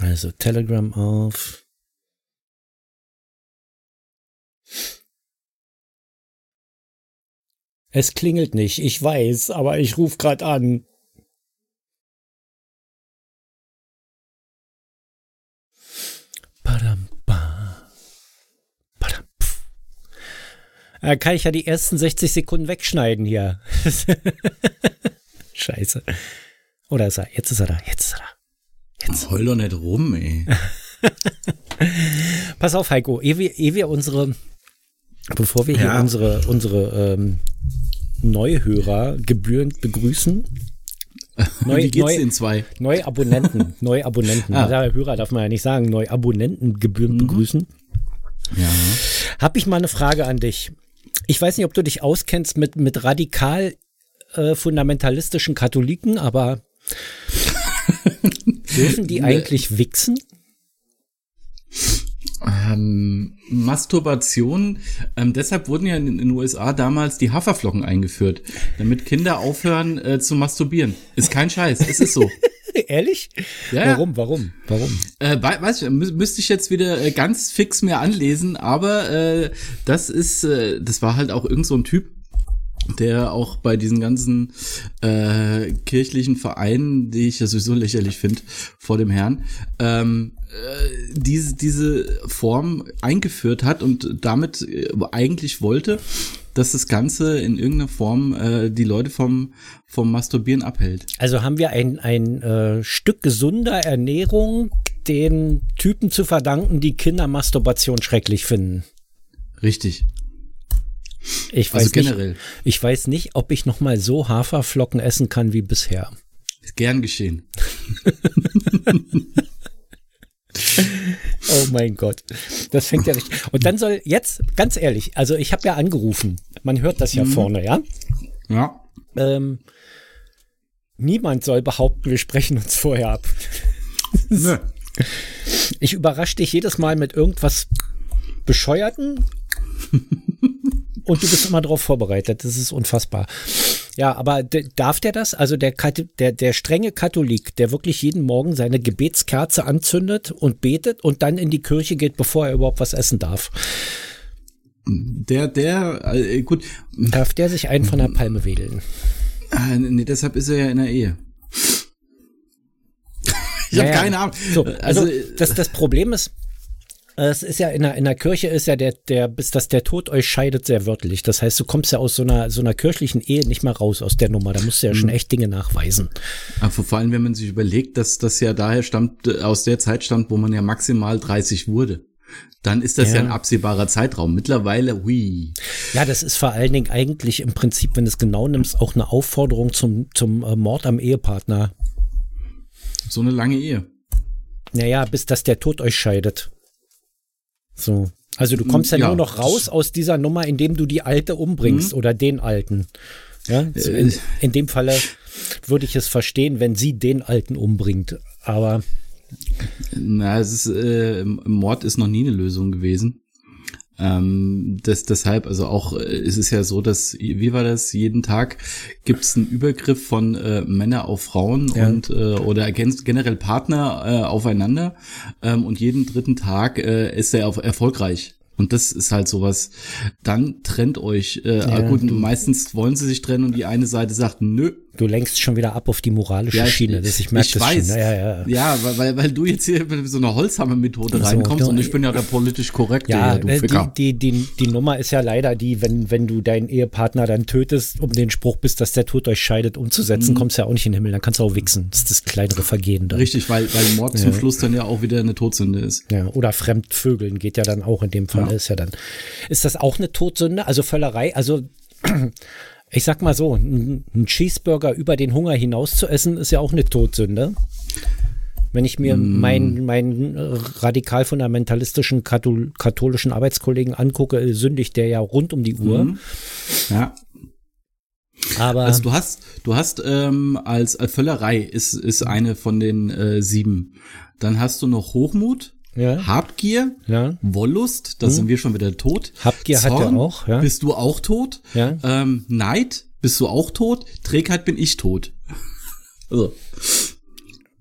Also Telegram auf. Es klingelt nicht, ich weiß, aber ich rufe gerade an. Da kann ich ja die ersten 60 Sekunden wegschneiden hier. Scheiße. Oder ist er? Jetzt ist er da. Jetzt ist er da. Jetzt. Heul doch nicht rum, ey. Pass auf, Heiko, ehe wir, ehe wir unsere, bevor wir ja. hier unsere, unsere ähm, Neuhörer gebührend begrüßen. Neu, Wie geht's neu, zwei? Neue Abonnenten, neue Abonnenten. Ah. Hörer darf man ja nicht sagen, neue Abonnenten gebührend mhm. begrüßen. Ja. Hab ich mal eine Frage an dich. Ich weiß nicht, ob du dich auskennst mit, mit radikal äh, fundamentalistischen Katholiken, aber dürfen die eigentlich wichsen? Ähm, Masturbation, ähm, deshalb wurden ja in den USA damals die Haferflocken eingeführt, damit Kinder aufhören äh, zu masturbieren. Ist kein Scheiß, es ist so. Ehrlich? Ja. Warum, warum, warum? Äh, weiß ich, mü müsste ich jetzt wieder äh, ganz fix mir anlesen, aber äh, das ist, äh, das war halt auch irgend so ein Typ, der auch bei diesen ganzen äh, kirchlichen Vereinen, die ich ja sowieso lächerlich finde vor dem Herrn, ähm, äh, diese, diese Form eingeführt hat und damit äh, eigentlich wollte, dass das Ganze in irgendeiner Form äh, die Leute vom, vom Masturbieren abhält. Also haben wir ein, ein äh, Stück gesunder Ernährung den Typen zu verdanken, die Kindermasturbation schrecklich finden. Richtig. Ich weiß also generell. Nicht, ich weiß nicht, ob ich noch mal so Haferflocken essen kann wie bisher. Gern geschehen. oh mein Gott. Das fängt ja richtig. Und dann soll jetzt, ganz ehrlich, also ich habe ja angerufen. Man hört das ja mhm. vorne, ja? Ja. Ähm, niemand soll behaupten, wir sprechen uns vorher ab. Nö. Ich überrasche dich jedes Mal mit irgendwas Bescheuerten und du bist immer darauf vorbereitet. Das ist unfassbar. Ja, aber darf der das? Also der, der, der strenge Katholik, der wirklich jeden Morgen seine Gebetskerze anzündet und betet und dann in die Kirche geht, bevor er überhaupt was essen darf. Der, der, äh, gut. Darf der sich einen von der Palme wedeln? Ah, nee, deshalb ist er ja in der Ehe. ich habe keine Ahnung. So, also, also das, das Problem ist, es ist ja in der, in der Kirche ist ja der, der, bis dass der Tod euch scheidet, sehr wörtlich. Das heißt, du kommst ja aus so einer, so einer kirchlichen Ehe nicht mehr raus aus der Nummer. Da musst du ja schon mhm. echt Dinge nachweisen. Aber vor allem, wenn man sich überlegt, dass das ja daher stammt, äh, aus der Zeit stammt, wo man ja maximal 30 wurde dann ist das ja. ja, ein absehbarer Zeitraum. Mittlerweile, hui. Ja, das ist vor allen Dingen eigentlich im Prinzip, wenn du es genau nimmst, auch eine Aufforderung zum, zum äh, Mord am Ehepartner. So eine lange Ehe. Naja, bis dass der Tod euch scheidet. So. Also du kommst ja, ja nur noch raus aus dieser Nummer, indem du die alte umbringst mhm. oder den alten. Ja, in, äh. in dem Falle würde ich es verstehen, wenn sie den alten umbringt. Aber na, es ist äh, Mord ist noch nie eine Lösung gewesen. Ähm, das, deshalb, also auch äh, ist es ja so, dass, wie war das, jeden Tag gibt es einen Übergriff von äh, Männer auf Frauen ja. und äh, oder generell Partner äh, aufeinander ähm, und jeden dritten Tag äh, ist er erfolgreich. Und das ist halt sowas. Dann trennt euch. Äh, ja, gut, meistens wollen sie sich trennen und die eine Seite sagt, nö, Du lenkst schon wieder ab auf die moralische ja, Schiene. Das, ich merke ich das weiß. schon. Ja, ja, ja. ja weil, weil du jetzt hier mit so einer Holzhammer-Methode so, reinkommst und ich bin ja der politisch korrekte, ja, du äh, Ficker. Die, die, die, die Nummer ist ja leider die, wenn, wenn du deinen Ehepartner dann tötest, um den Spruch bist, dass der Tod euch scheidet, umzusetzen, mhm. kommst du ja auch nicht in den Himmel. Dann kannst du auch wichsen. Das ist das kleinere Vergehen dann. Richtig, weil, weil Mord zum Schluss dann ja auch wieder eine Todsünde ist. Ja, oder Fremdvögeln geht ja dann auch in dem Fall. Ist ja dann. Ist das auch eine Todsünde? Also Völlerei? Also ich sag mal so, ein Cheeseburger über den Hunger hinaus zu essen, ist ja auch eine Todsünde. Wenn ich mir mm. meinen, meinen radikal fundamentalistischen Kathol katholischen Arbeitskollegen angucke, sündigt der ja rund um die Uhr. Mm. Ja. Aber also du hast, du hast ähm, als Völlerei ist, ist eine von den äh, sieben. Dann hast du noch Hochmut, ja. Habgier, ja. Wollust, da hm. sind wir schon wieder tot. Habgier Zorn, hat er auch, ja. Bist du auch tot? Ja. Ähm, Neid, bist du auch tot? Trägheit bin ich tot. also.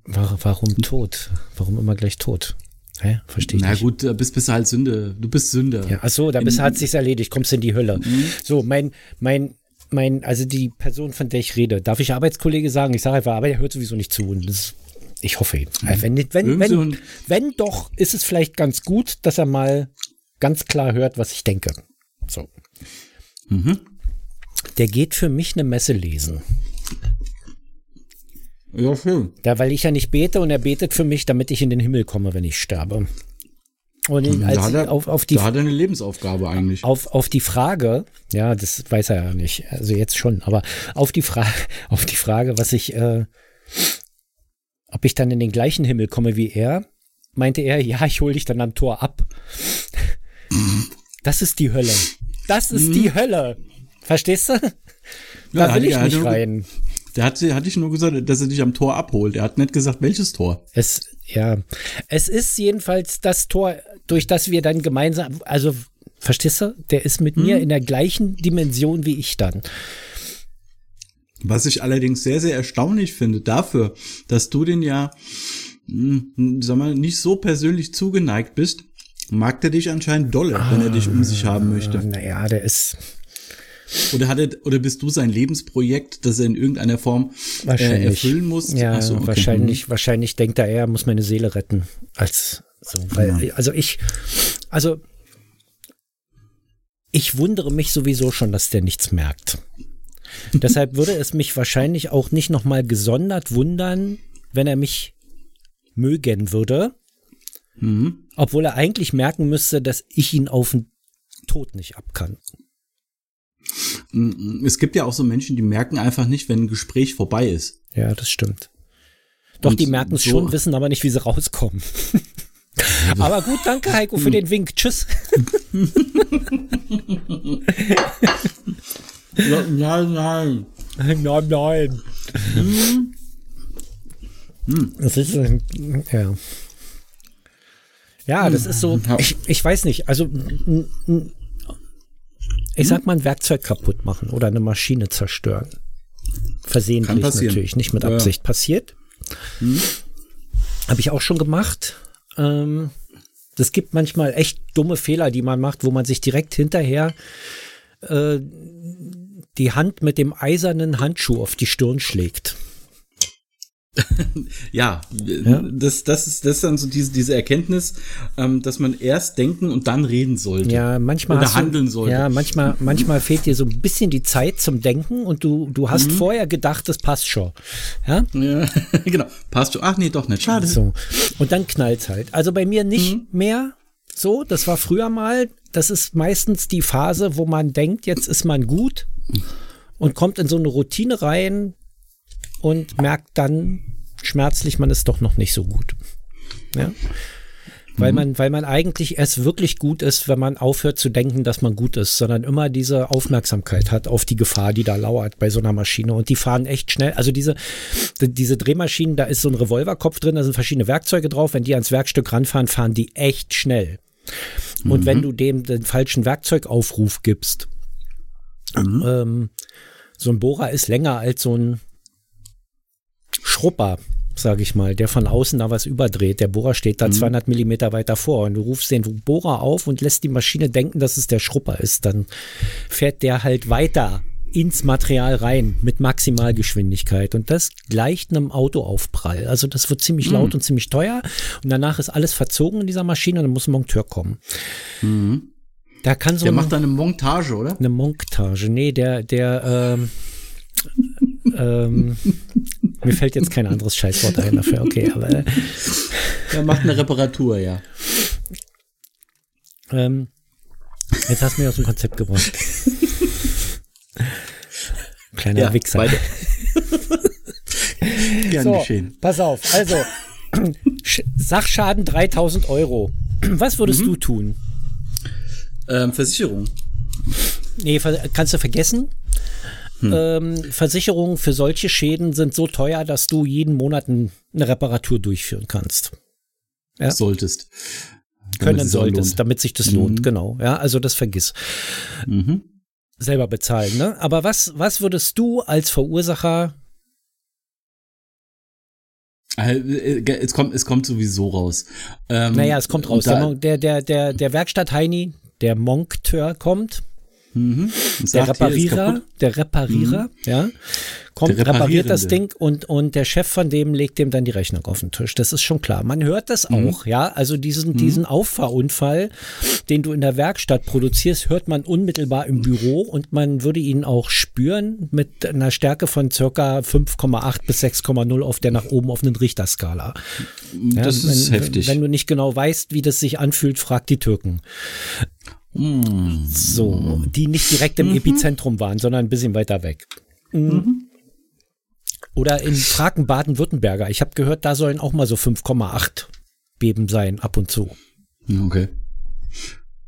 Warum tot? Warum immer gleich tot? Hä? Verstehe ich Na nicht. gut, da bist, bist du halt Sünde. Du bist Sünder. Ja, ach so, da bist, hat sich's erledigt, kommst in die Hölle. Mhm. So, mein, mein, mein, also die Person, von der ich rede, darf ich Arbeitskollege sagen? Ich sage einfach, aber er hört sowieso nicht zu. Und das, ich hoffe, mhm. wenn, wenn, wenn, wenn doch, ist es vielleicht ganz gut, dass er mal ganz klar hört, was ich denke. So. Mhm. Der geht für mich eine Messe lesen. Ja, schön. Da, weil ich ja nicht bete und er betet für mich, damit ich in den Himmel komme, wenn ich sterbe. Und als da hat er, auf, auf die, da hat er eine Lebensaufgabe eigentlich. Auf, auf die Frage, ja, das weiß er ja nicht, also jetzt schon, aber auf die Frage, auf die Frage, was ich, äh, ob ich dann in den gleichen Himmel komme wie er, meinte er, ja, ich hole dich dann am Tor ab. Das ist die Hölle. Das ist mhm. die Hölle. Verstehst du? Da ja, will ich nicht rein. Der hat, hat dich nur gesagt, dass er dich am Tor abholt. Er hat nicht gesagt, welches Tor. Es, ja. Es ist jedenfalls das Tor, durch das wir dann gemeinsam, also, verstehst du? Der ist mit hm. mir in der gleichen Dimension wie ich dann. Was ich allerdings sehr, sehr erstaunlich finde, dafür, dass du den ja, hm, sag mal, nicht so persönlich zugeneigt bist, mag der dich anscheinend dolle, ah, wenn er dich um sich haben möchte. Naja, der ist, oder hat er, oder bist du sein Lebensprojekt, das er in irgendeiner Form äh, erfüllen muss? Ja, so, okay. wahrscheinlich, wahrscheinlich denkt er, er muss meine Seele retten. Als so, weil, ja. also ich, also ich wundere mich sowieso schon, dass der nichts merkt. Deshalb würde es mich wahrscheinlich auch nicht nochmal gesondert wundern, wenn er mich mögen würde. Mhm. Obwohl er eigentlich merken müsste, dass ich ihn auf den Tod nicht abkann. Es gibt ja auch so Menschen, die merken einfach nicht, wenn ein Gespräch vorbei ist. Ja, das stimmt. Doch, Und die merken es so schon, wissen aber nicht, wie sie rauskommen. aber gut, danke Heiko für den Wink. Tschüss. nein, nein. Nein, nein. Hm. Das ist, ja. Ja, das ist so, ich, ich weiß nicht, also ich sag mal, ein Werkzeug kaputt machen oder eine Maschine zerstören. Versehentlich natürlich, nicht mit Absicht ja. passiert. Hm. Habe ich auch schon gemacht. Ähm, das gibt manchmal echt dumme Fehler, die man macht, wo man sich direkt hinterher äh, die Hand mit dem eisernen Handschuh auf die Stirn schlägt. ja, ja, Das, das, ist, das ist dann so diese, diese Erkenntnis, ähm, dass man erst denken und dann reden sollte. Ja, manchmal. Oder handeln du, sollte. Ja, manchmal, manchmal fehlt dir so ein bisschen die Zeit zum Denken und du, du hast mhm. vorher gedacht, das passt schon. Ja, ja genau. Passt schon. Ach nee, doch nicht. Schade. So. Und dann knallt's halt. Also bei mir nicht mhm. mehr so. Das war früher mal. Das ist meistens die Phase, wo man denkt, jetzt ist man gut und kommt in so eine Routine rein, und merkt dann schmerzlich, man ist doch noch nicht so gut. Ja. Weil mhm. man, weil man eigentlich erst wirklich gut ist, wenn man aufhört zu denken, dass man gut ist, sondern immer diese Aufmerksamkeit hat auf die Gefahr, die da lauert bei so einer Maschine. Und die fahren echt schnell. Also diese, diese Drehmaschinen, da ist so ein Revolverkopf drin, da sind verschiedene Werkzeuge drauf. Wenn die ans Werkstück ranfahren, fahren die echt schnell. Und mhm. wenn du dem den falschen Werkzeugaufruf gibst, mhm. ähm, so ein Bohrer ist länger als so ein Schrupper, sage ich mal, der von außen da was überdreht. Der Bohrer steht da mhm. 200 Millimeter weiter vor und du rufst den Bohrer auf und lässt die Maschine denken, dass es der Schrupper ist. Dann fährt der halt weiter ins Material rein mit Maximalgeschwindigkeit und das gleicht einem Autoaufprall. Also das wird ziemlich mhm. laut und ziemlich teuer und danach ist alles verzogen in dieser Maschine und dann muss ein Monteur kommen. Mhm. Da kann so der macht da eine Montage, oder? Eine Montage. Nee, der, der, ähm, ähm, mir fällt jetzt kein anderes Scheißwort ein dafür, okay, aber. Äh, er macht eine Reparatur, ja. Ähm, jetzt hast du mich aus dem Konzept gebracht. Kleiner ja, Wichser. Gern so, geschehen. Pass auf, also Sachschaden 3000 Euro. Was würdest mhm. du tun? Ähm, Versicherung. Nee, kannst du vergessen. Hm. Ähm, Versicherungen für solche Schäden sind so teuer, dass du jeden Monat eine Reparatur durchführen kannst. Ja? Solltest. Können solltest, damit sich das mhm. lohnt, genau. Ja, also das vergiss. Mhm. Selber bezahlen, ne? Aber was, was würdest du als Verursacher Äh, es kommt, es kommt sowieso raus. Ähm, naja, es kommt raus. Der, der, der, der Werkstatt Heini, der Monkteur kommt. Mhm. Der Reparierer, der Reparierer, mhm. ja, kommt, repariert das Ding und, und der Chef von dem legt dem dann die Rechnung auf den Tisch. Das ist schon klar. Man hört das mhm. auch, ja. Also diesen, mhm. diesen Auffahrunfall, den du in der Werkstatt produzierst, hört man unmittelbar im Büro und man würde ihn auch spüren mit einer Stärke von circa 5,8 bis 6,0 auf der nach oben offenen Richterskala. Ja, das ist wenn, heftig. Wenn du nicht genau weißt, wie das sich anfühlt, frag die Türken. Mm. So, die nicht direkt im mhm. Epizentrum waren, sondern ein bisschen weiter weg. Mhm. mhm. Oder in Fraken Baden-Württemberger. Ich habe gehört, da sollen auch mal so 5,8 Beben sein, ab und zu. Okay.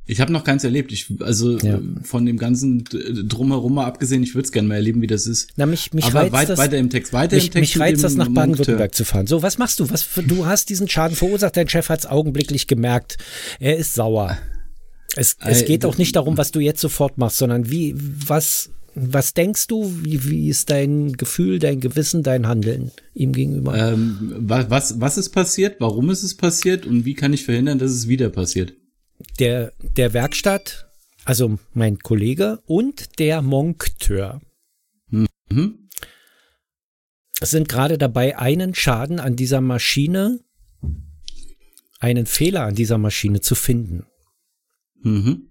Ich habe noch keins erlebt. Ich, also ja. von dem ganzen Drumherum mal abgesehen, ich würde es gerne mal erleben, wie das ist. Na, mich, mich Aber reizt weit, das, weiter im Text, weiter mich, im Text. Mich reizt das, nach Baden-Württemberg zu fahren. So, was machst du? Was, du hast diesen Schaden verursacht, dein Chef hat es augenblicklich gemerkt. Er ist sauer. Es, es geht auch nicht darum, was du jetzt sofort machst, sondern wie, was, was denkst du? Wie, wie ist dein Gefühl, dein Gewissen, dein Handeln ihm gegenüber? Ähm, was, was ist passiert? Warum ist es passiert? Und wie kann ich verhindern, dass es wieder passiert? Der, der Werkstatt, also mein Kollege und der Monkteur mhm. sind gerade dabei, einen Schaden an dieser Maschine, einen Fehler an dieser Maschine zu finden. Mhm.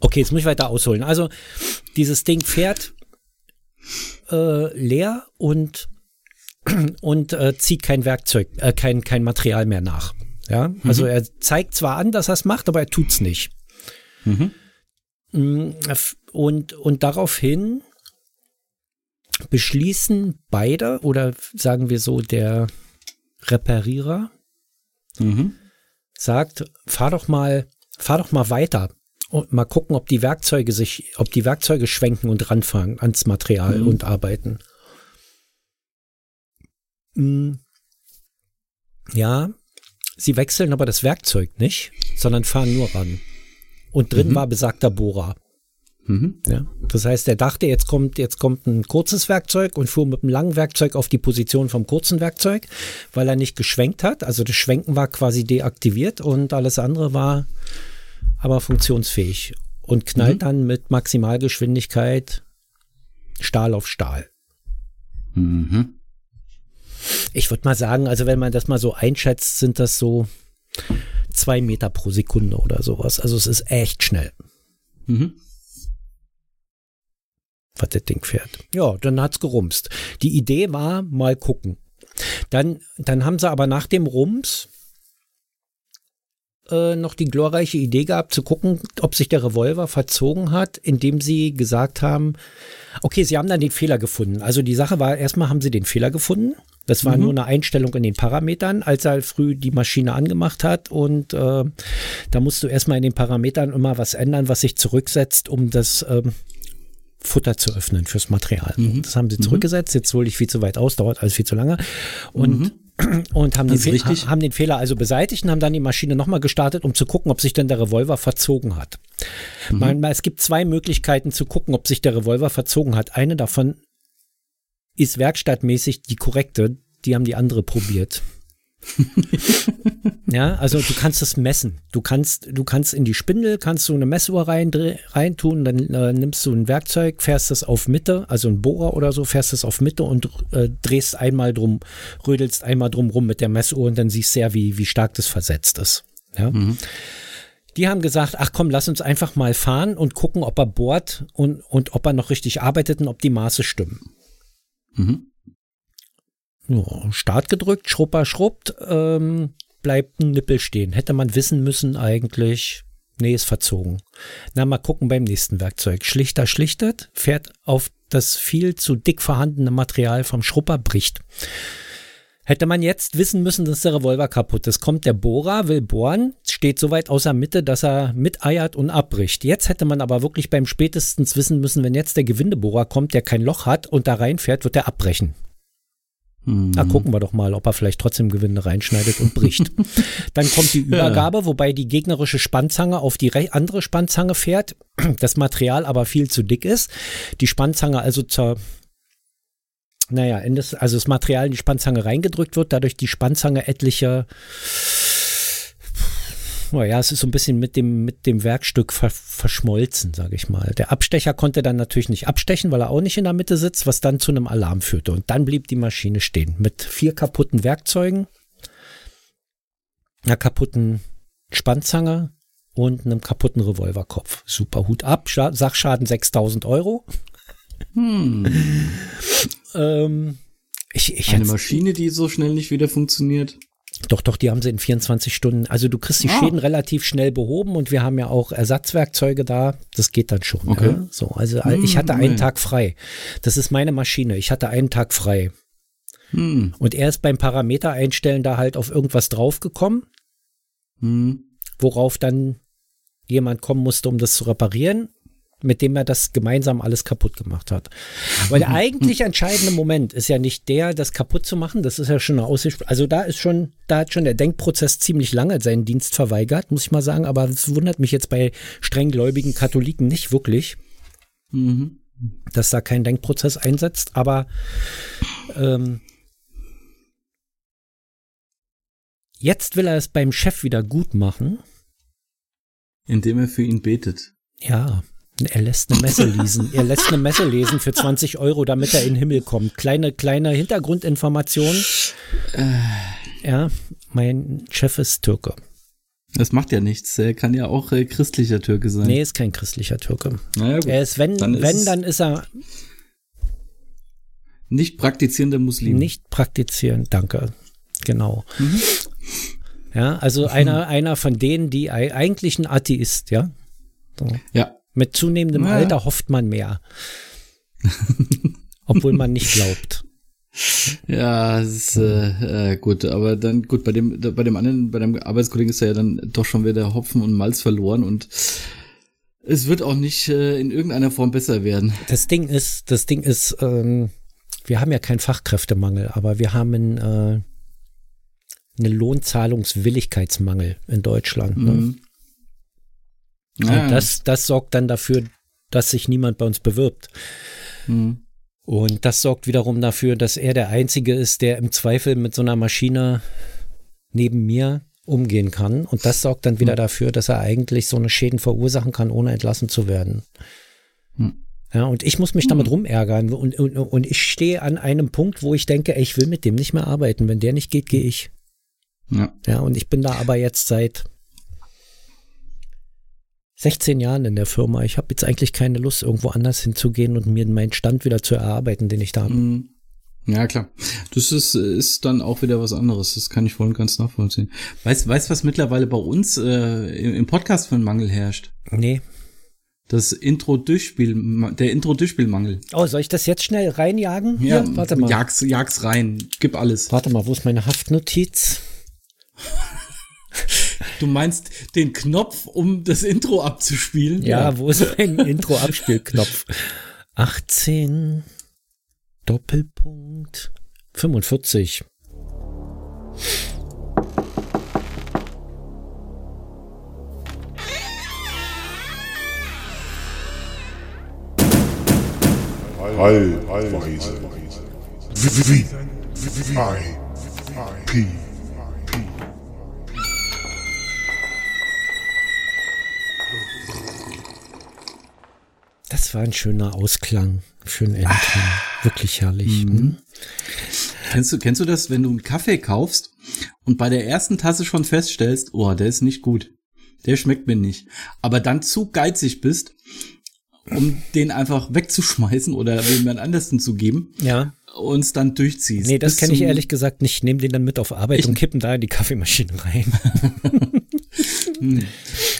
Okay, jetzt muss ich weiter ausholen. Also dieses Ding fährt äh, leer und und äh, zieht kein Werkzeug, äh, kein kein Material mehr nach. Ja, also mhm. er zeigt zwar an, dass er es macht, aber er tut's nicht. Mhm. Mm, und und daraufhin beschließen beide oder sagen wir so der Reparierer mhm. sagt, fahr doch mal, fahr doch mal weiter und mal gucken, ob die Werkzeuge sich, ob die Werkzeuge schwenken und ranfangen ans Material mhm. und arbeiten. Hm. Ja, sie wechseln aber das Werkzeug nicht, sondern fahren nur ran. Und drin mhm. war besagter Bohrer. Mhm. Ja, das heißt, er dachte, jetzt kommt, jetzt kommt ein kurzes Werkzeug und fuhr mit einem langen Werkzeug auf die Position vom kurzen Werkzeug, weil er nicht geschwenkt hat. Also das Schwenken war quasi deaktiviert und alles andere war aber funktionsfähig und knallt mhm. dann mit Maximalgeschwindigkeit Stahl auf Stahl. Mhm. Ich würde mal sagen, also wenn man das mal so einschätzt, sind das so zwei Meter pro Sekunde oder sowas. Also es ist echt schnell. Mhm. Was das Ding fährt. Ja, dann hat's gerumst. Die Idee war, mal gucken. Dann, dann haben sie aber nach dem Rums äh, noch die glorreiche Idee gehabt, zu gucken, ob sich der Revolver verzogen hat, indem sie gesagt haben, okay, sie haben dann den Fehler gefunden. Also die Sache war, erstmal haben sie den Fehler gefunden. Das war mhm. nur eine Einstellung in den Parametern, als er früh die Maschine angemacht hat. Und äh, da musst du erstmal in den Parametern immer was ändern, was sich zurücksetzt, um das ähm, Futter zu öffnen fürs Material. Mhm. Das haben sie mhm. zurückgesetzt. Jetzt hole ich viel zu weit aus, dauert alles viel zu lange. Und mhm und haben den, haben den, Fehler also beseitigt und haben dann die Maschine nochmal gestartet, um zu gucken, ob sich denn der Revolver verzogen hat. Mhm. Man, es gibt zwei Möglichkeiten zu gucken, ob sich der Revolver verzogen hat. Eine davon ist werkstattmäßig die korrekte, die haben die andere probiert. ja, also du kannst es messen. Du kannst, du kannst in die Spindel, kannst du eine Messuhr rein, reintun, dann äh, nimmst du ein Werkzeug, fährst es auf Mitte, also ein Bohrer oder so, fährst es auf Mitte und äh, drehst einmal drum, rödelst einmal drum rum mit der Messuhr und dann siehst du ja, wie, wie stark das versetzt ist. Ja. Mhm. Die haben gesagt, ach komm, lass uns einfach mal fahren und gucken, ob er bohrt und, und ob er noch richtig arbeitet und ob die Maße stimmen. Mhm. Ja, Start gedrückt, Schrupper schrubbt, ähm, bleibt ein Nippel stehen. Hätte man wissen müssen eigentlich. Nee, ist verzogen. Na, mal gucken beim nächsten Werkzeug. Schlichter schlichtert, fährt auf das viel zu dick vorhandene Material vom Schrupper, bricht. Hätte man jetzt wissen müssen, dass der Revolver kaputt ist, kommt der Bohrer, will bohren, steht so weit außer Mitte, dass er miteiert und abbricht. Jetzt hätte man aber wirklich beim spätestens wissen müssen, wenn jetzt der Gewindebohrer kommt, der kein Loch hat und da reinfährt, wird er abbrechen. Mhm. Na, gucken wir doch mal, ob er vielleicht trotzdem Gewinde reinschneidet und bricht. Dann kommt die Übergabe, ja. wobei die gegnerische Spannzange auf die andere Spannzange fährt, das Material aber viel zu dick ist. Die Spannzange also zur naja, in das, also das Material in die Spannzange reingedrückt wird, dadurch die Spannzange etliche naja, es ist so ein bisschen mit dem, mit dem Werkstück ver verschmolzen, sage ich mal. Der Abstecher konnte dann natürlich nicht abstechen, weil er auch nicht in der Mitte sitzt, was dann zu einem Alarm führte. Und dann blieb die Maschine stehen mit vier kaputten Werkzeugen, einer kaputten Spannzange und einem kaputten Revolverkopf. Super Hut ab, Scha Sachschaden 6000 Euro. Hm. ähm, ich, ich Eine Maschine, die so schnell nicht wieder funktioniert. Doch, doch, die haben sie in 24 Stunden. Also du kriegst die ah. Schäden relativ schnell behoben und wir haben ja auch Ersatzwerkzeuge da. Das geht dann schon. Okay. Ja? So, also hm, ich hatte einen Tag frei. Das ist meine Maschine. Ich hatte einen Tag frei. Hm. Und er ist beim Parameter einstellen da halt auf irgendwas draufgekommen, hm. worauf dann jemand kommen musste, um das zu reparieren mit dem er das gemeinsam alles kaputt gemacht hat. Weil der eigentlich entscheidende Moment ist ja nicht der, das kaputt zu machen, das ist ja schon eine Aussicht. Also da ist schon, da hat schon der Denkprozess ziemlich lange seinen Dienst verweigert, muss ich mal sagen, aber es wundert mich jetzt bei strenggläubigen Katholiken nicht wirklich, mhm. dass da kein Denkprozess einsetzt, aber ähm, jetzt will er es beim Chef wieder gut machen. Indem er für ihn betet. Ja, er lässt eine Messe lesen. Er lässt eine Messe lesen für 20 Euro, damit er in den Himmel kommt. Kleine, kleine Hintergrundinformation. Äh. Ja, mein Chef ist Türke. Das macht ja nichts. Er kann ja auch äh, christlicher Türke sein. Nee, ist kein christlicher Türke. Naja, gut. Er ist, wenn, dann wenn, dann ist er. Nicht praktizierender Muslim. Nicht praktizierend, danke. Genau. Mhm. Ja, also mhm. einer, einer von denen, die eigentlich ein Atheist, ja. So. Ja. Mit zunehmendem ja. Alter hofft man mehr. Obwohl man nicht glaubt. Ja, das ist äh, äh, gut, aber dann gut, bei dem, bei dem anderen, bei dem Arbeitskollegen ist ja dann doch schon wieder Hopfen und Malz verloren und es wird auch nicht äh, in irgendeiner Form besser werden. Das Ding ist, das Ding ist, ähm, wir haben ja keinen Fachkräftemangel, aber wir haben einen, äh, einen Lohnzahlungswilligkeitsmangel in Deutschland. Ne? Mhm. Ja. das, das sorgt dann dafür, dass sich niemand bei uns bewirbt. Mhm. Und das sorgt wiederum dafür, dass er der Einzige ist, der im Zweifel mit so einer Maschine neben mir umgehen kann. Und das sorgt dann wieder mhm. dafür, dass er eigentlich so eine Schäden verursachen kann, ohne entlassen zu werden. Mhm. Ja, und ich muss mich damit hm. rumärgern. Und, und, und ich stehe an einem Punkt, wo ich denke, ey, ich will mit dem nicht mehr arbeiten. Wenn der nicht geht, gehe ich. Ja. ja, und ich bin da aber jetzt seit 16 Jahren in der Firma. Ich habe jetzt eigentlich keine Lust, irgendwo anders hinzugehen und mir meinen Stand wieder zu erarbeiten, den ich da habe. Mhm. Ja, klar. Das ist, ist dann auch wieder was anderes. Das kann ich voll und ganz nachvollziehen. Weißt du, was mittlerweile bei uns äh, im Podcast für einen Mangel herrscht? Nee. Das Intro-Durchspiel, der Intro-Durchspielmangel. Oh, soll ich das jetzt schnell reinjagen? Ja, Hier, warte mal. Jag's, jag's rein. Gib alles. Warte mal, wo ist meine Haftnotiz? Du meinst den Knopf, um das Intro abzuspielen? Ja, ja. wo ist mein Intro-Abspielknopf? 18 Doppelpunkt 45. Allweise. V, V, V, I, P. Das war ein schöner Ausklang für ein Endton. Ah. Wirklich herrlich. Mhm. Hm? Kennst du, kennst du das, wenn du einen Kaffee kaufst und bei der ersten Tasse schon feststellst, oh, der ist nicht gut. Der schmeckt mir nicht. Aber dann zu geizig bist, um den einfach wegzuschmeißen oder jemand anders zu geben. Ja. Und es dann durchziehst. Nee, das kenne ich ehrlich gesagt nicht. Ich nehme den dann mit auf Arbeit ich und kippen da in die Kaffeemaschine rein. hm.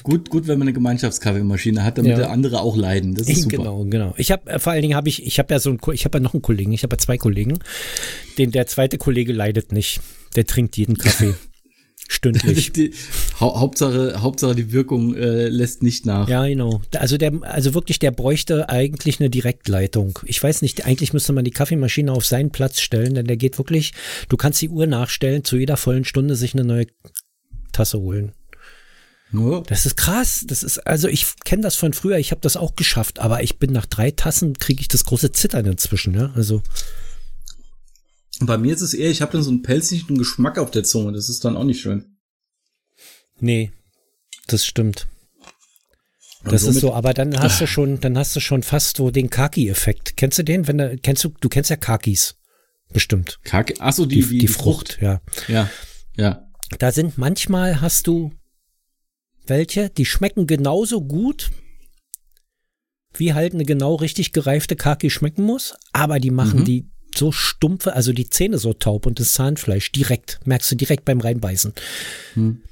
Gut, gut, wenn man eine Gemeinschaftskaffeemaschine hat, damit ja. der andere auch leiden. Das ist super. Genau, genau. Ich habe äh, vor allen Dingen habe ich, ich habe ja so ein, ich habe ja noch einen Kollegen, ich habe ja zwei Kollegen. Den der zweite Kollege leidet nicht. Der trinkt jeden Kaffee. Stündlich. Die, Hau Hauptsache, Hauptsache die Wirkung äh, lässt nicht nach. Ja, genau. Also der, also wirklich, der bräuchte eigentlich eine Direktleitung. Ich weiß nicht, eigentlich müsste man die Kaffeemaschine auf seinen Platz stellen, denn der geht wirklich, du kannst die Uhr nachstellen, zu jeder vollen Stunde sich eine neue Tasse holen. Nur? Das ist krass. Das ist, also ich kenne das von früher, ich habe das auch geschafft, aber ich bin nach drei Tassen, kriege ich das große Zittern inzwischen, ja. Also. Bei mir ist es eher, ich habe dann so einen pelzigen Geschmack auf der Zunge. Das ist dann auch nicht schön. Nee, das stimmt. Das ist so, aber dann hast du schon, dann hast du schon fast so den Kaki-Effekt. Kennst du den? Wenn du, kennst du, du kennst ja Kakis. Bestimmt. Kaki, ach so, die, die, die, die Frucht, Frucht, ja. Ja, ja. Da sind manchmal hast du welche, die schmecken genauso gut, wie halt eine genau richtig gereifte Kaki schmecken muss, aber die machen mhm. die so stumpfe, also die Zähne so taub und das Zahnfleisch direkt, merkst du direkt beim Reinbeißen. Mhm.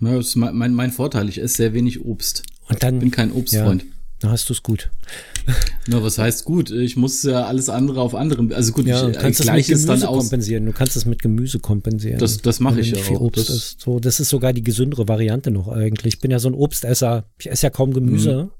Ja, das ist mein, mein, mein Vorteil. Ich esse sehr wenig Obst. Und dann, ich bin kein Obstfreund. Ja, dann hast du es gut. Na, was heißt gut? Ich muss ja alles andere auf andere. Also gut, ja, ich du kannst es mit Gemüse dann kompensieren. Du kannst es mit Gemüse kompensieren. Das, das mache ich ja auch. Obst das, ist. So, das ist sogar die gesündere Variante noch eigentlich. Ich bin ja so ein Obstesser. Ich esse ja kaum Gemüse. Mhm.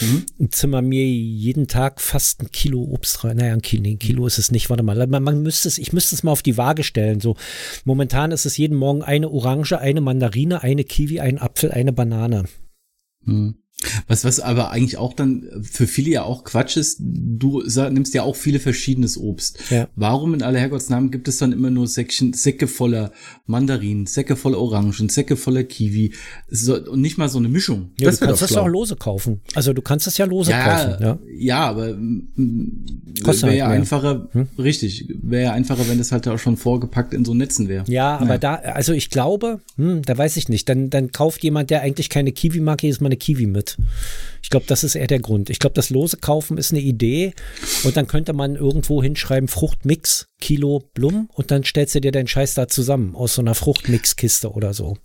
Mhm. Zimmer mir jeden Tag fast ein Kilo Obst rein. Naja, ein Kilo, ein Kilo ist es nicht. Warte mal, man, man müsste es, ich müsste es mal auf die Waage stellen. So, momentan ist es jeden Morgen eine Orange, eine Mandarine, eine Kiwi, ein Apfel, eine Banane. Mhm. Was, was aber eigentlich auch dann für viele ja auch Quatsch ist, du nimmst ja auch viele verschiedenes Obst. Ja. Warum in aller Herrgottsnamen gibt es dann immer nur Säckchen, Säcke voller Mandarinen, Säcke voller Orangen, Säcke voller Kiwi so, und nicht mal so eine Mischung? Ja, das du kannst das auch lose kaufen. Also du kannst es ja lose ja, kaufen. Ja, ja aber wäre halt einfacher, hm? richtig, wäre ja einfacher, wenn das halt auch schon vorgepackt in so Netzen wäre. Ja, aber da, also ich glaube, hm, da weiß ich nicht, dann, dann kauft jemand, der eigentlich keine Kiwi mag, jedes Mal eine Kiwi mit. Ich glaube, das ist eher der Grund. Ich glaube, das lose kaufen ist eine Idee und dann könnte man irgendwo hinschreiben Fruchtmix, Kilo Blum und dann stellst du dir deinen Scheiß da zusammen aus so einer Fruchtmix-Kiste oder so.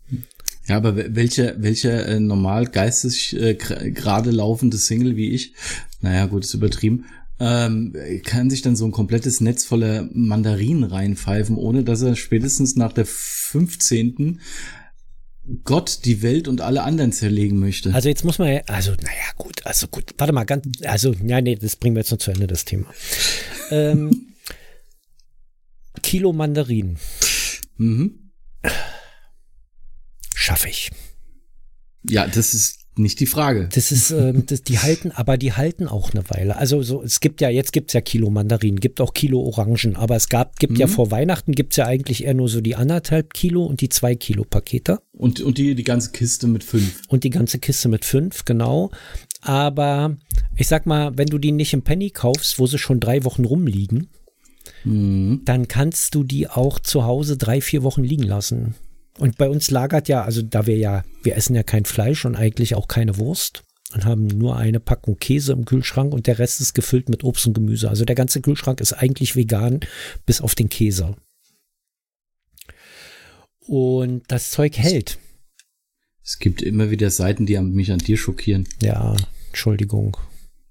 Ja, aber welcher welcher äh, normal geistig äh, gerade laufende Single wie ich, naja, gut, ist übertrieben, ähm, kann sich dann so ein komplettes Netz voller Mandarinen reinpfeifen, ohne dass er spätestens nach der 15. Gott die Welt und alle anderen zerlegen möchte. Also jetzt muss man ja, also naja gut, also gut, warte mal, ganz, also ja, nee, das bringen wir jetzt noch zu Ende, das Thema. ähm, Kilo Mandarinen. Mhm. Schaffe ich. Ja, das ist nicht die Frage. Das ist, ähm, das, die halten, aber die halten auch eine Weile. Also so, es gibt ja, jetzt gibt es ja Kilo Mandarinen, gibt auch Kilo Orangen, aber es gab, gibt mhm. ja vor Weihnachten gibt es ja eigentlich eher nur so die anderthalb Kilo und die zwei Kilo Pakete. Und, und die, die ganze Kiste mit fünf. Und die ganze Kiste mit fünf, genau. Aber ich sag mal, wenn du die nicht im Penny kaufst, wo sie schon drei Wochen rumliegen, mhm. dann kannst du die auch zu Hause drei, vier Wochen liegen lassen. Und bei uns lagert ja, also da wir ja, wir essen ja kein Fleisch und eigentlich auch keine Wurst und haben nur eine Packung Käse im Kühlschrank und der Rest ist gefüllt mit Obst und Gemüse. Also der ganze Kühlschrank ist eigentlich vegan, bis auf den Käse. Und das Zeug hält. Es gibt immer wieder Seiten, die mich an dir schockieren. Ja, Entschuldigung.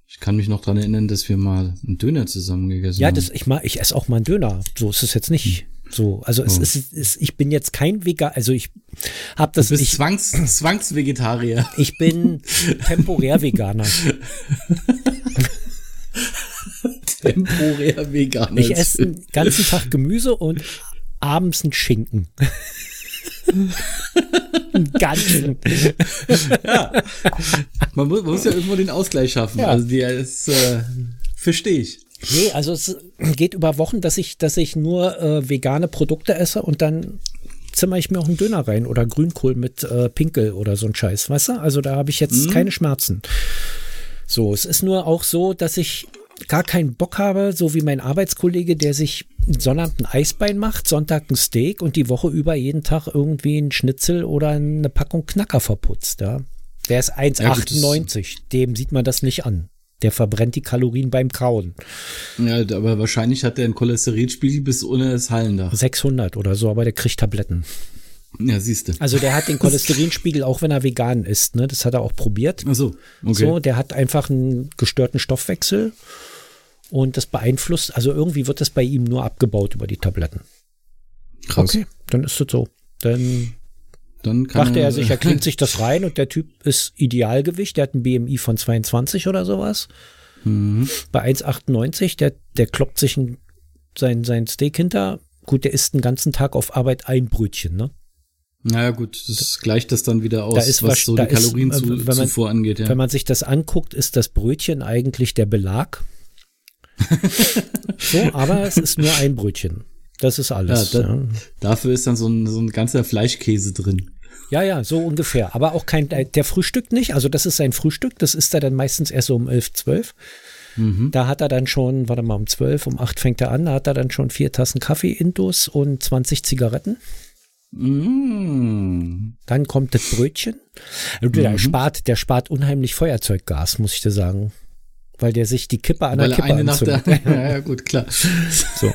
Ich kann mich noch dran erinnern, dass wir mal einen Döner zusammen gegessen ja, haben. Ja, ich, ich esse auch mal einen Döner. So ist es jetzt nicht. Hm. So, also es, oh. ist, es, ich bin jetzt kein Vegan, also ich habe das. Du bist ich, Zwangs, Zwangsvegetarier. Ich bin temporär Veganer. temporär Veganer. Ich esse den ganzen Tag Gemüse und abends einen Schinken. Ganzen. ja. Man muss, man muss, ja irgendwo den Ausgleich schaffen. Ja. Also die ist, äh, verstehe ich. Nee, also es geht über Wochen, dass ich, dass ich nur äh, vegane Produkte esse und dann zimmer ich mir auch einen Döner rein oder Grünkohl mit äh, Pinkel oder so ein Scheiß, weißt du? Also da habe ich jetzt mhm. keine Schmerzen. So, es ist nur auch so, dass ich gar keinen Bock habe, so wie mein Arbeitskollege, der sich Sonnabend ein Eisbein macht, Sonntag ein Steak und die Woche über jeden Tag irgendwie ein Schnitzel oder eine Packung Knacker verputzt, ja. Der ist 1,98. Ja, Dem sieht man das nicht an. Der verbrennt die Kalorien beim Kauen. Ja, aber wahrscheinlich hat der einen Cholesterinspiegel bis ohne das Hallendach. 600 oder so, aber der kriegt Tabletten. Ja, siehst du. Also der hat den Cholesterinspiegel, auch wenn er vegan ist, ne? Das hat er auch probiert. Ach so, okay. So, der hat einfach einen gestörten Stoffwechsel und das beeinflusst, also irgendwie wird das bei ihm nur abgebaut über die Tabletten. Krass. Okay, dann ist es so. Dann dann kann dachte er, er sich, er klingt sich das rein und der Typ ist Idealgewicht, der hat ein BMI von 22 oder sowas. Mhm. Bei 1,98, der, der kloppt sich ein, sein, sein Steak hinter. Gut, der isst den ganzen Tag auf Arbeit ein Brötchen, ne? Naja, gut, das gleicht das dann wieder aus, da ist, was so die Kalorienzufuhr äh, angeht. Ja. Wenn man sich das anguckt, ist das Brötchen eigentlich der Belag. so, aber es ist nur ein Brötchen. Das ist alles. Ja, da, ja. Dafür ist dann so ein, so ein ganzer Fleischkäse drin. Ja, ja, so ungefähr. Aber auch kein, der Frühstück nicht. Also das ist sein Frühstück. Das ist er dann meistens erst so um 11, 12. Mhm. Da hat er dann schon, warte mal, um 12, um 8 fängt er an, da hat er dann schon vier Tassen Kaffee intus und 20 Zigaretten. Mm. Dann kommt das Brötchen. Der, mhm. spart, der spart unheimlich Feuerzeuggas, muss ich dir sagen weil der sich die Kippe an der weil Kippe eine anzündet. Nach der, ja, ja, gut, klar. So.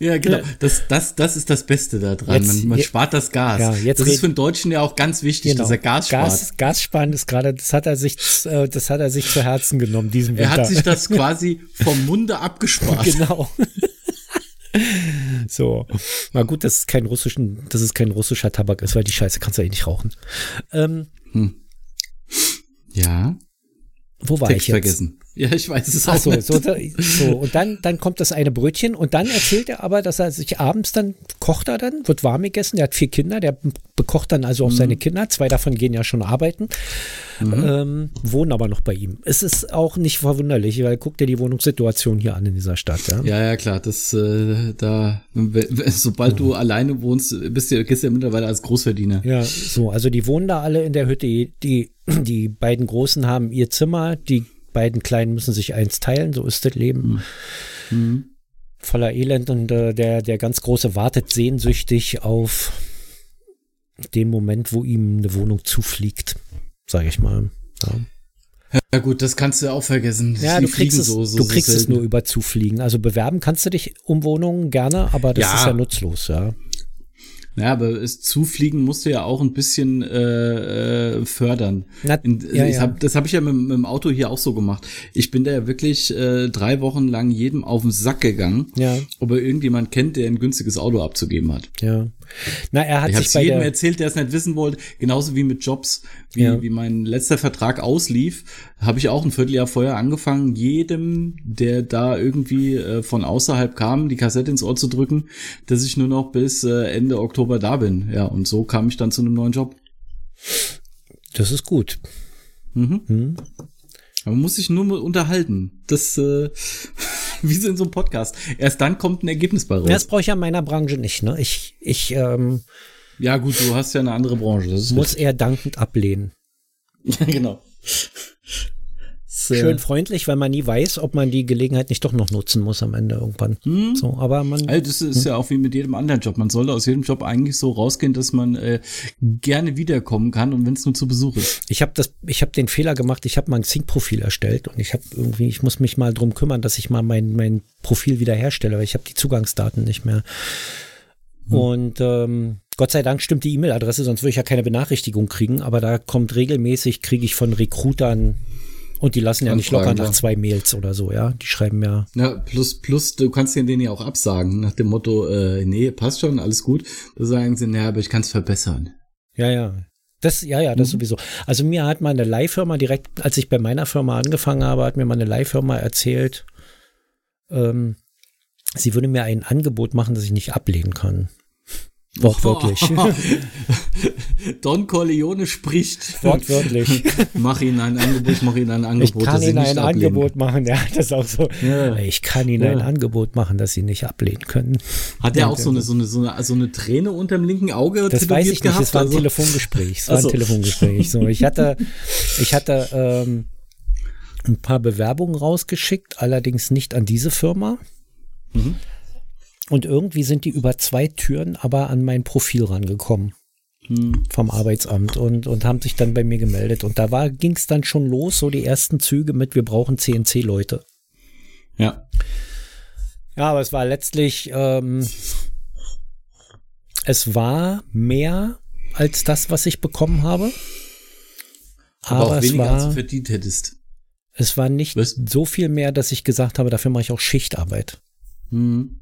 Ja, genau. Das, das, das ist das Beste daran. Jetzt, man, man spart das Gas. Ja, jetzt das ist für einen Deutschen ja auch ganz wichtig, genau. dass er Gas spart. Gas, Gas sparen ist gerade, das hat er sich, äh, das hat er sich zu Herzen genommen, diesen Winter. Er hat sich das quasi vom Munde abgespart. Genau. So, na gut, dass es kein russischen, dass es kein russischer Tabak ist, weil die Scheiße kannst du ja eh nicht rauchen. Ähm, hm. Ja. Wo war Text ich jetzt? vergessen. Ja, ich weiß es auch so, nicht. So, so, und dann, dann kommt das eine Brötchen und dann erzählt er aber, dass er sich abends dann kocht er dann, wird warm gegessen. Der hat vier Kinder, der bekocht dann also auch mhm. seine Kinder. Zwei davon gehen ja schon arbeiten, mhm. ähm, wohnen aber noch bei ihm. Es ist auch nicht verwunderlich, weil guck dir die Wohnungssituation hier an in dieser Stadt. Ja, ja, ja klar. Das, äh, da, sobald du alleine wohnst, bist du, gehst du ja mittlerweile als Großverdiener. Ja, so, also die wohnen da alle in der Hütte. Die, die beiden Großen haben ihr Zimmer, die beiden Kleinen müssen sich eins teilen, so ist das Leben. Mhm. mhm. Voller Elend und äh, der, der ganz Große wartet sehnsüchtig auf den Moment, wo ihm eine Wohnung zufliegt, sage ich mal. Ja. Ja gut, das kannst du auch vergessen. Ja, du kriegst, es, so, so, du kriegst so es nur über Zufliegen. Also bewerben kannst du dich um Wohnungen gerne, aber das ja. ist ja nutzlos, ja. Ja, aber es zufliegen musst du ja auch ein bisschen äh, äh, fördern. Na, In, ja, ja. Hab, das habe ich ja mit, mit, dem Auto hier auch so gemacht. Ich bin da ja wirklich äh, drei Wochen lang jedem auf den Sack gegangen, ja. ob er irgendjemand kennt, der ein günstiges Auto abzugeben hat. Ja. Na, er hat ich sich bei jedem erzählt, der es nicht wissen wollte. Genauso wie mit Jobs, wie, ja. wie mein letzter Vertrag auslief, habe ich auch ein Vierteljahr vorher angefangen, jedem, der da irgendwie äh, von außerhalb kam, die Kassette ins Ohr zu drücken, dass ich nur noch bis äh, Ende Oktober da bin. Ja, und so kam ich dann zu einem neuen Job. Das ist gut. Mhm. Mhm. man muss sich nur unterhalten. Das, äh, wie so in so einem Podcast. Erst dann kommt ein Ergebnis bei raus. Das brauche ich ja in meiner Branche nicht. Ne? Ich, ich ähm, ja gut, du hast ja eine andere Branche. muss richtig. eher dankend ablehnen. Ja, genau. Schön freundlich, weil man nie weiß, ob man die Gelegenheit nicht doch noch nutzen muss am Ende irgendwann. Hm. So, aber man. Also das ist hm. ja auch wie mit jedem anderen Job. Man sollte aus jedem Job eigentlich so rausgehen, dass man äh, gerne wiederkommen kann und wenn es nur zu Besuch ist. Ich habe das, ich habe den Fehler gemacht. Ich habe mein Sync-Profil erstellt und ich habe irgendwie, ich muss mich mal drum kümmern, dass ich mal mein mein Profil wiederherstelle, weil ich habe die Zugangsdaten nicht mehr. Hm. Und ähm, Gott sei Dank stimmt die E-Mail-Adresse, sonst würde ich ja keine Benachrichtigung kriegen. Aber da kommt regelmäßig, kriege ich von Recruitern und die lassen ja nicht locker nach zwei Mails oder so, ja. Die schreiben ja. Ja, plus, plus, du kannst denen ja auch absagen, nach dem Motto, äh, nee, passt schon, alles gut. Da sagen sie, naja, aber ich kann es verbessern. Ja, ja. Das, ja, ja, das mhm. sowieso. Also mir hat meine Leihfirma direkt, als ich bei meiner Firma angefangen habe, hat mir meine Leihfirma erzählt, ähm, sie würde mir ein Angebot machen, das ich nicht ablehnen kann. Wortwörtlich. Don Corleone spricht. Wortwörtlich. mach ihnen ein Angebot, mach ihnen ein Angebot. Ich kann ihnen ein ablehnen. Angebot machen, ja, das ist auch so. Ja. Ich kann ihnen ja. ein Angebot machen, das sie nicht ablehnen können. Hat er auch so eine, so eine, so eine, so eine Träne unterm linken Auge? Das weiß ich nicht, es war ein also? Telefongespräch. Es war ein Telefongespräch. So, ich hatte, ich hatte ähm, ein paar Bewerbungen rausgeschickt, allerdings nicht an diese Firma. Mhm. Und irgendwie sind die über zwei Türen aber an mein Profil rangekommen hm. vom Arbeitsamt und, und haben sich dann bei mir gemeldet. Und da ging es dann schon los, so die ersten Züge mit, wir brauchen CNC-Leute. Ja. Ja, aber es war letztlich, ähm, es war mehr als das, was ich bekommen habe. Aber, aber auch weniger, war, als du verdient hättest. Es war nicht was? so viel mehr, dass ich gesagt habe, dafür mache ich auch Schichtarbeit. Hm.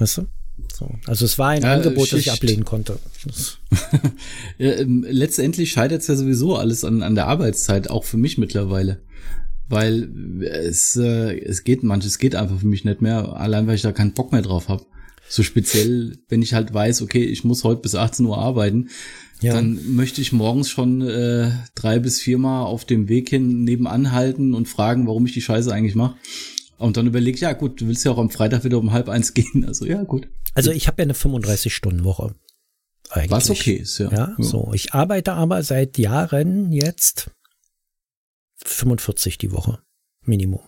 Weißt du? So. Also es war ein ja, Angebot, Schicht. das ich ablehnen konnte. ja, ähm, letztendlich scheitert es ja sowieso alles an, an der Arbeitszeit, auch für mich mittlerweile. Weil es, äh, es geht manches geht einfach für mich nicht mehr, allein weil ich da keinen Bock mehr drauf habe. So speziell, wenn ich halt weiß, okay, ich muss heute bis 18 Uhr arbeiten, ja. dann möchte ich morgens schon äh, drei bis viermal auf dem Weg hin nebenan halten und fragen, warum ich die Scheiße eigentlich mache. Und dann überlegt, ja gut, du willst ja auch am Freitag wieder um halb eins gehen. Also ja, gut. Also ich habe ja eine 35-Stunden-Woche. Was okay ist, ja. ja. Ja, so. Ich arbeite aber seit Jahren jetzt 45 die Woche. Minimum.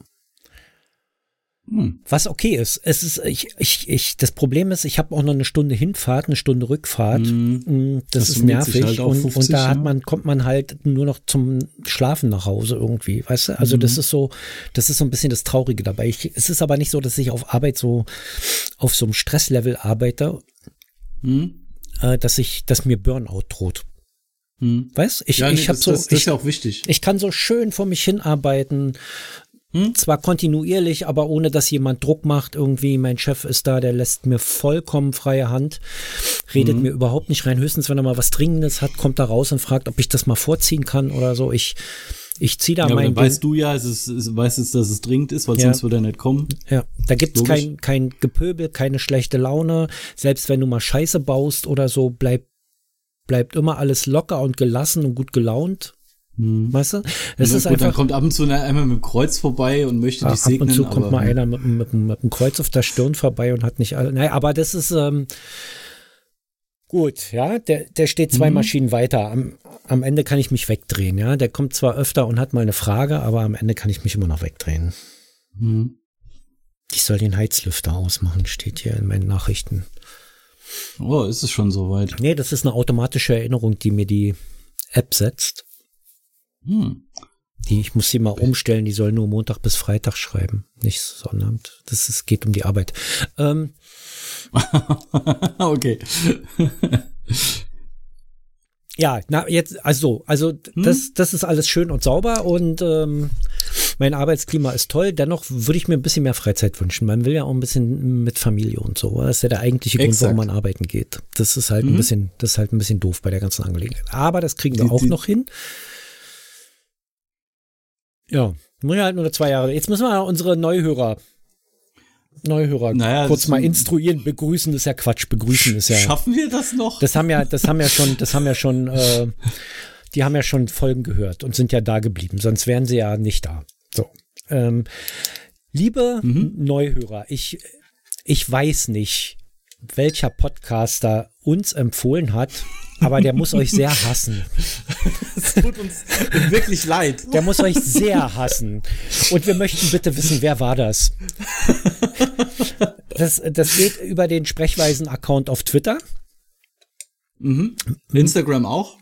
Hm. Was okay ist. Es ist, ich, ich, ich, das Problem ist, ich habe auch noch eine Stunde Hinfahrt, eine Stunde Rückfahrt. Hm. Das, das, ist nervig. Halt und, 50, und da hat man, kommt man halt nur noch zum Schlafen nach Hause irgendwie, weißt du? Also mhm. das ist so, das ist so ein bisschen das Traurige dabei. Ich, es ist aber nicht so, dass ich auf Arbeit so auf so einem Stresslevel arbeite, mhm. äh, dass ich, dass mir Burnout droht. Hm. Weißt ich, ja, nee, ich habe so, das, das, ist ja auch wichtig. Ich kann so schön vor mich hinarbeiten, hm? Zwar kontinuierlich, aber ohne dass jemand Druck macht. Irgendwie, mein Chef ist da, der lässt mir vollkommen freie Hand, redet hm. mir überhaupt nicht rein. Höchstens, wenn er mal was Dringendes hat, kommt er raus und fragt, ob ich das mal vorziehen kann oder so. Ich, ich ziehe da ja, mein. Dann weißt du ja, es ist, es weißt es, dass es dringend ist, weil ja. sonst würde er nicht kommen. Ja, da gibt's kein, kein Gepöbel, keine schlechte Laune. Selbst wenn du mal Scheiße baust oder so, bleibt bleibt immer alles locker und gelassen und gut gelaunt. Hm. Weißt du? Das ja, ist gut, einfach, dann kommt ab und zu einmal mit dem Kreuz vorbei und möchte dich segnen. Ab und zu kommt mal einer mit, mit, mit, dem Kreuz auf der Stirn vorbei und hat nicht alle. Naja, aber das ist ähm, gut, ja. Der, der steht zwei mhm. Maschinen weiter. Am, am Ende kann ich mich wegdrehen, ja. Der kommt zwar öfter und hat mal eine Frage, aber am Ende kann ich mich immer noch wegdrehen. Mhm. Ich soll den Heizlüfter ausmachen, steht hier in meinen Nachrichten. Oh, ist es schon soweit? Nee, das ist eine automatische Erinnerung, die mir die App setzt. Hm. Die, ich muss sie mal umstellen, die soll nur Montag bis Freitag schreiben, nicht Sonnabend. Das ist, geht um die Arbeit. Ähm, okay. ja, na jetzt, also, also hm? das, das ist alles schön und sauber und ähm, mein Arbeitsklima ist toll. Dennoch würde ich mir ein bisschen mehr Freizeit wünschen. Man will ja auch ein bisschen mit Familie und so. Das ist ja der eigentliche Exakt. Grund, warum man arbeiten geht. Das ist halt mhm. ein bisschen, das ist halt ein bisschen doof bei der ganzen Angelegenheit. Aber das kriegen wir die, auch die, noch hin. Ja, muss ja halt nur zwei Jahre. Jetzt müssen wir unsere Neuhörer Neuhörer naja, kurz mal instruieren. Begrüßen ist ja Quatsch. Begrüßen ist ja. Schaffen wir das noch? Das haben ja, das haben ja schon, das haben ja schon, äh, die haben ja schon Folgen gehört und sind ja da geblieben. Sonst wären sie ja nicht da. So. Ähm, liebe mhm. Neuhörer, ich, ich weiß nicht, welcher Podcaster uns empfohlen hat, aber der muss euch sehr hassen. Es tut uns wirklich leid. Der muss euch sehr hassen. Und wir möchten bitte wissen, wer war das? Das, das geht über den Sprechweisen-Account auf Twitter. Mhm. Instagram auch?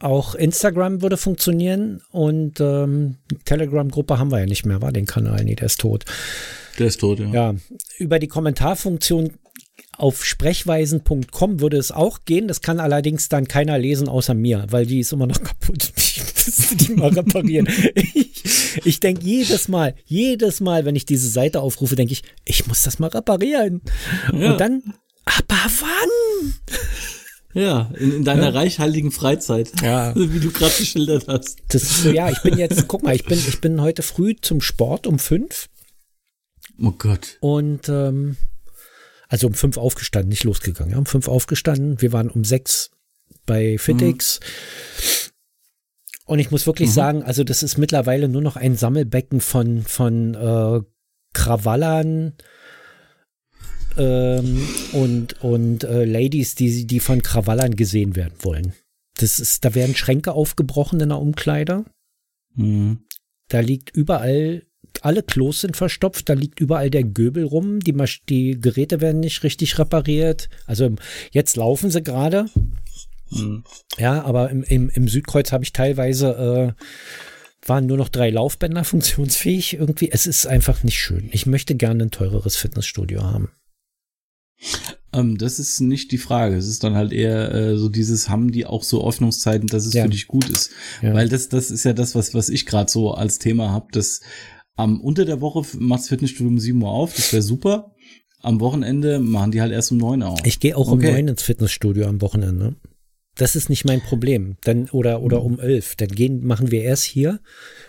Auch Instagram würde funktionieren und ähm, Telegram-Gruppe haben wir ja nicht mehr, war den Kanal, nee, der ist tot. Der ist tot, ja. Ja, über die Kommentarfunktion auf sprechweisen.com würde es auch gehen. Das kann allerdings dann keiner lesen außer mir, weil die ist immer noch kaputt. Ich müsste die mal reparieren. ich, ich denke jedes Mal, jedes Mal, wenn ich diese Seite aufrufe, denke ich, ich muss das mal reparieren. Ja. Und dann, aber wann? Ja, in, in deiner ja. reichhaltigen Freizeit. Ja. Wie du gerade geschildert hast. Das, ja, ich bin jetzt, guck mal, ich bin, ich bin heute früh zum Sport um fünf. Oh Gott. Und ähm, also um fünf aufgestanden, nicht losgegangen. Ja, um fünf aufgestanden. Wir waren um sechs bei Fitix. Mhm. Und ich muss wirklich mhm. sagen, also das ist mittlerweile nur noch ein Sammelbecken von, von äh, Krawallern ähm, und, und äh, Ladies, die, die von Krawallern gesehen werden wollen. Das ist, da werden Schränke aufgebrochen in der Umkleider. Mhm. Da liegt überall alle Klos sind verstopft, da liegt überall der Göbel rum, die, Masch die Geräte werden nicht richtig repariert. Also jetzt laufen sie gerade. Mhm. Ja, aber im, im, im Südkreuz habe ich teilweise äh, waren nur noch drei Laufbänder funktionsfähig. Irgendwie, es ist einfach nicht schön. Ich möchte gerne ein teureres Fitnessstudio haben. Ähm, das ist nicht die Frage. Es ist dann halt eher äh, so dieses, haben die auch so Öffnungszeiten, dass es ja. für dich gut ist. Ja. Weil das, das ist ja das, was, was ich gerade so als Thema habe, dass am unter der Woche macht das Fitnessstudio um 7 Uhr auf, das wäre super. Am Wochenende machen die halt erst um 9 Uhr auf. Ich gehe auch okay. um 9 ins Fitnessstudio am Wochenende. Das ist nicht mein Problem. Dann, oder, oder um 11. Dann gehen, machen wir erst hier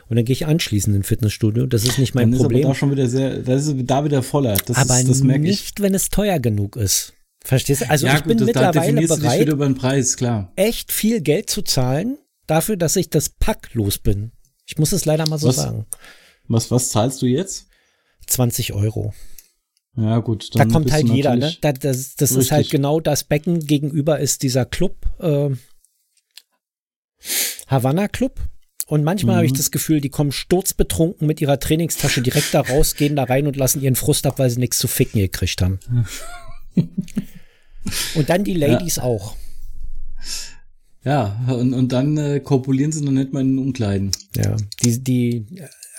und dann gehe ich anschließend ins Fitnessstudio. Das ist nicht mein dann Problem. Ist aber da schon wieder sehr, das ist da wieder voller. Das aber ist, das nicht, wenn es teuer genug ist. Verstehst du? Also ja, ich gut, bin mittlerweile bereit, über den Preis, klar. echt viel Geld zu zahlen dafür, dass ich das Pack los bin. Ich muss es leider mal so was, sagen. Was, was zahlst du jetzt? 20 Euro. Ja, gut. da kommt halt jeder, ne? Da, das das ist halt genau das Becken. Gegenüber ist dieser Club, äh, Havanna Club. Und manchmal mhm. habe ich das Gefühl, die kommen sturzbetrunken mit ihrer Trainingstasche direkt da raus, gehen da rein und lassen ihren Frust ab, weil sie nichts zu ficken gekriegt haben. und dann die Ladies ja. auch. Ja, und, und dann äh, korpulieren sie noch nicht mal in den Umkleiden. Ja, die, die,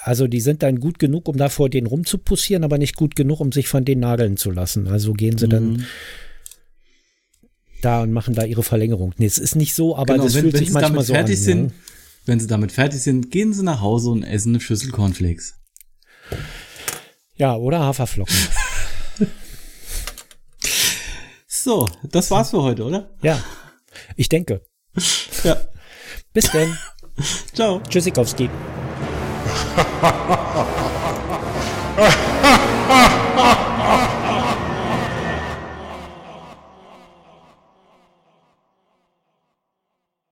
also die sind dann gut genug, um da vor denen rumzupussieren, aber nicht gut genug, um sich von denen nageln zu lassen. Also gehen sie mhm. dann da und machen da ihre Verlängerung. Nee, es ist nicht so, aber genau, das wenn, fühlt wenn sich manchmal so fertig an. Sind, ja. Wenn sie damit fertig sind, gehen sie nach Hause und essen eine Schüssel Cornflakes. Ja, oder Haferflocken. so, das war's für heute, oder? Ja, ich denke. Ja. Bis denn. Ciao. Tschüssikowski. Ha ha ha ha ha!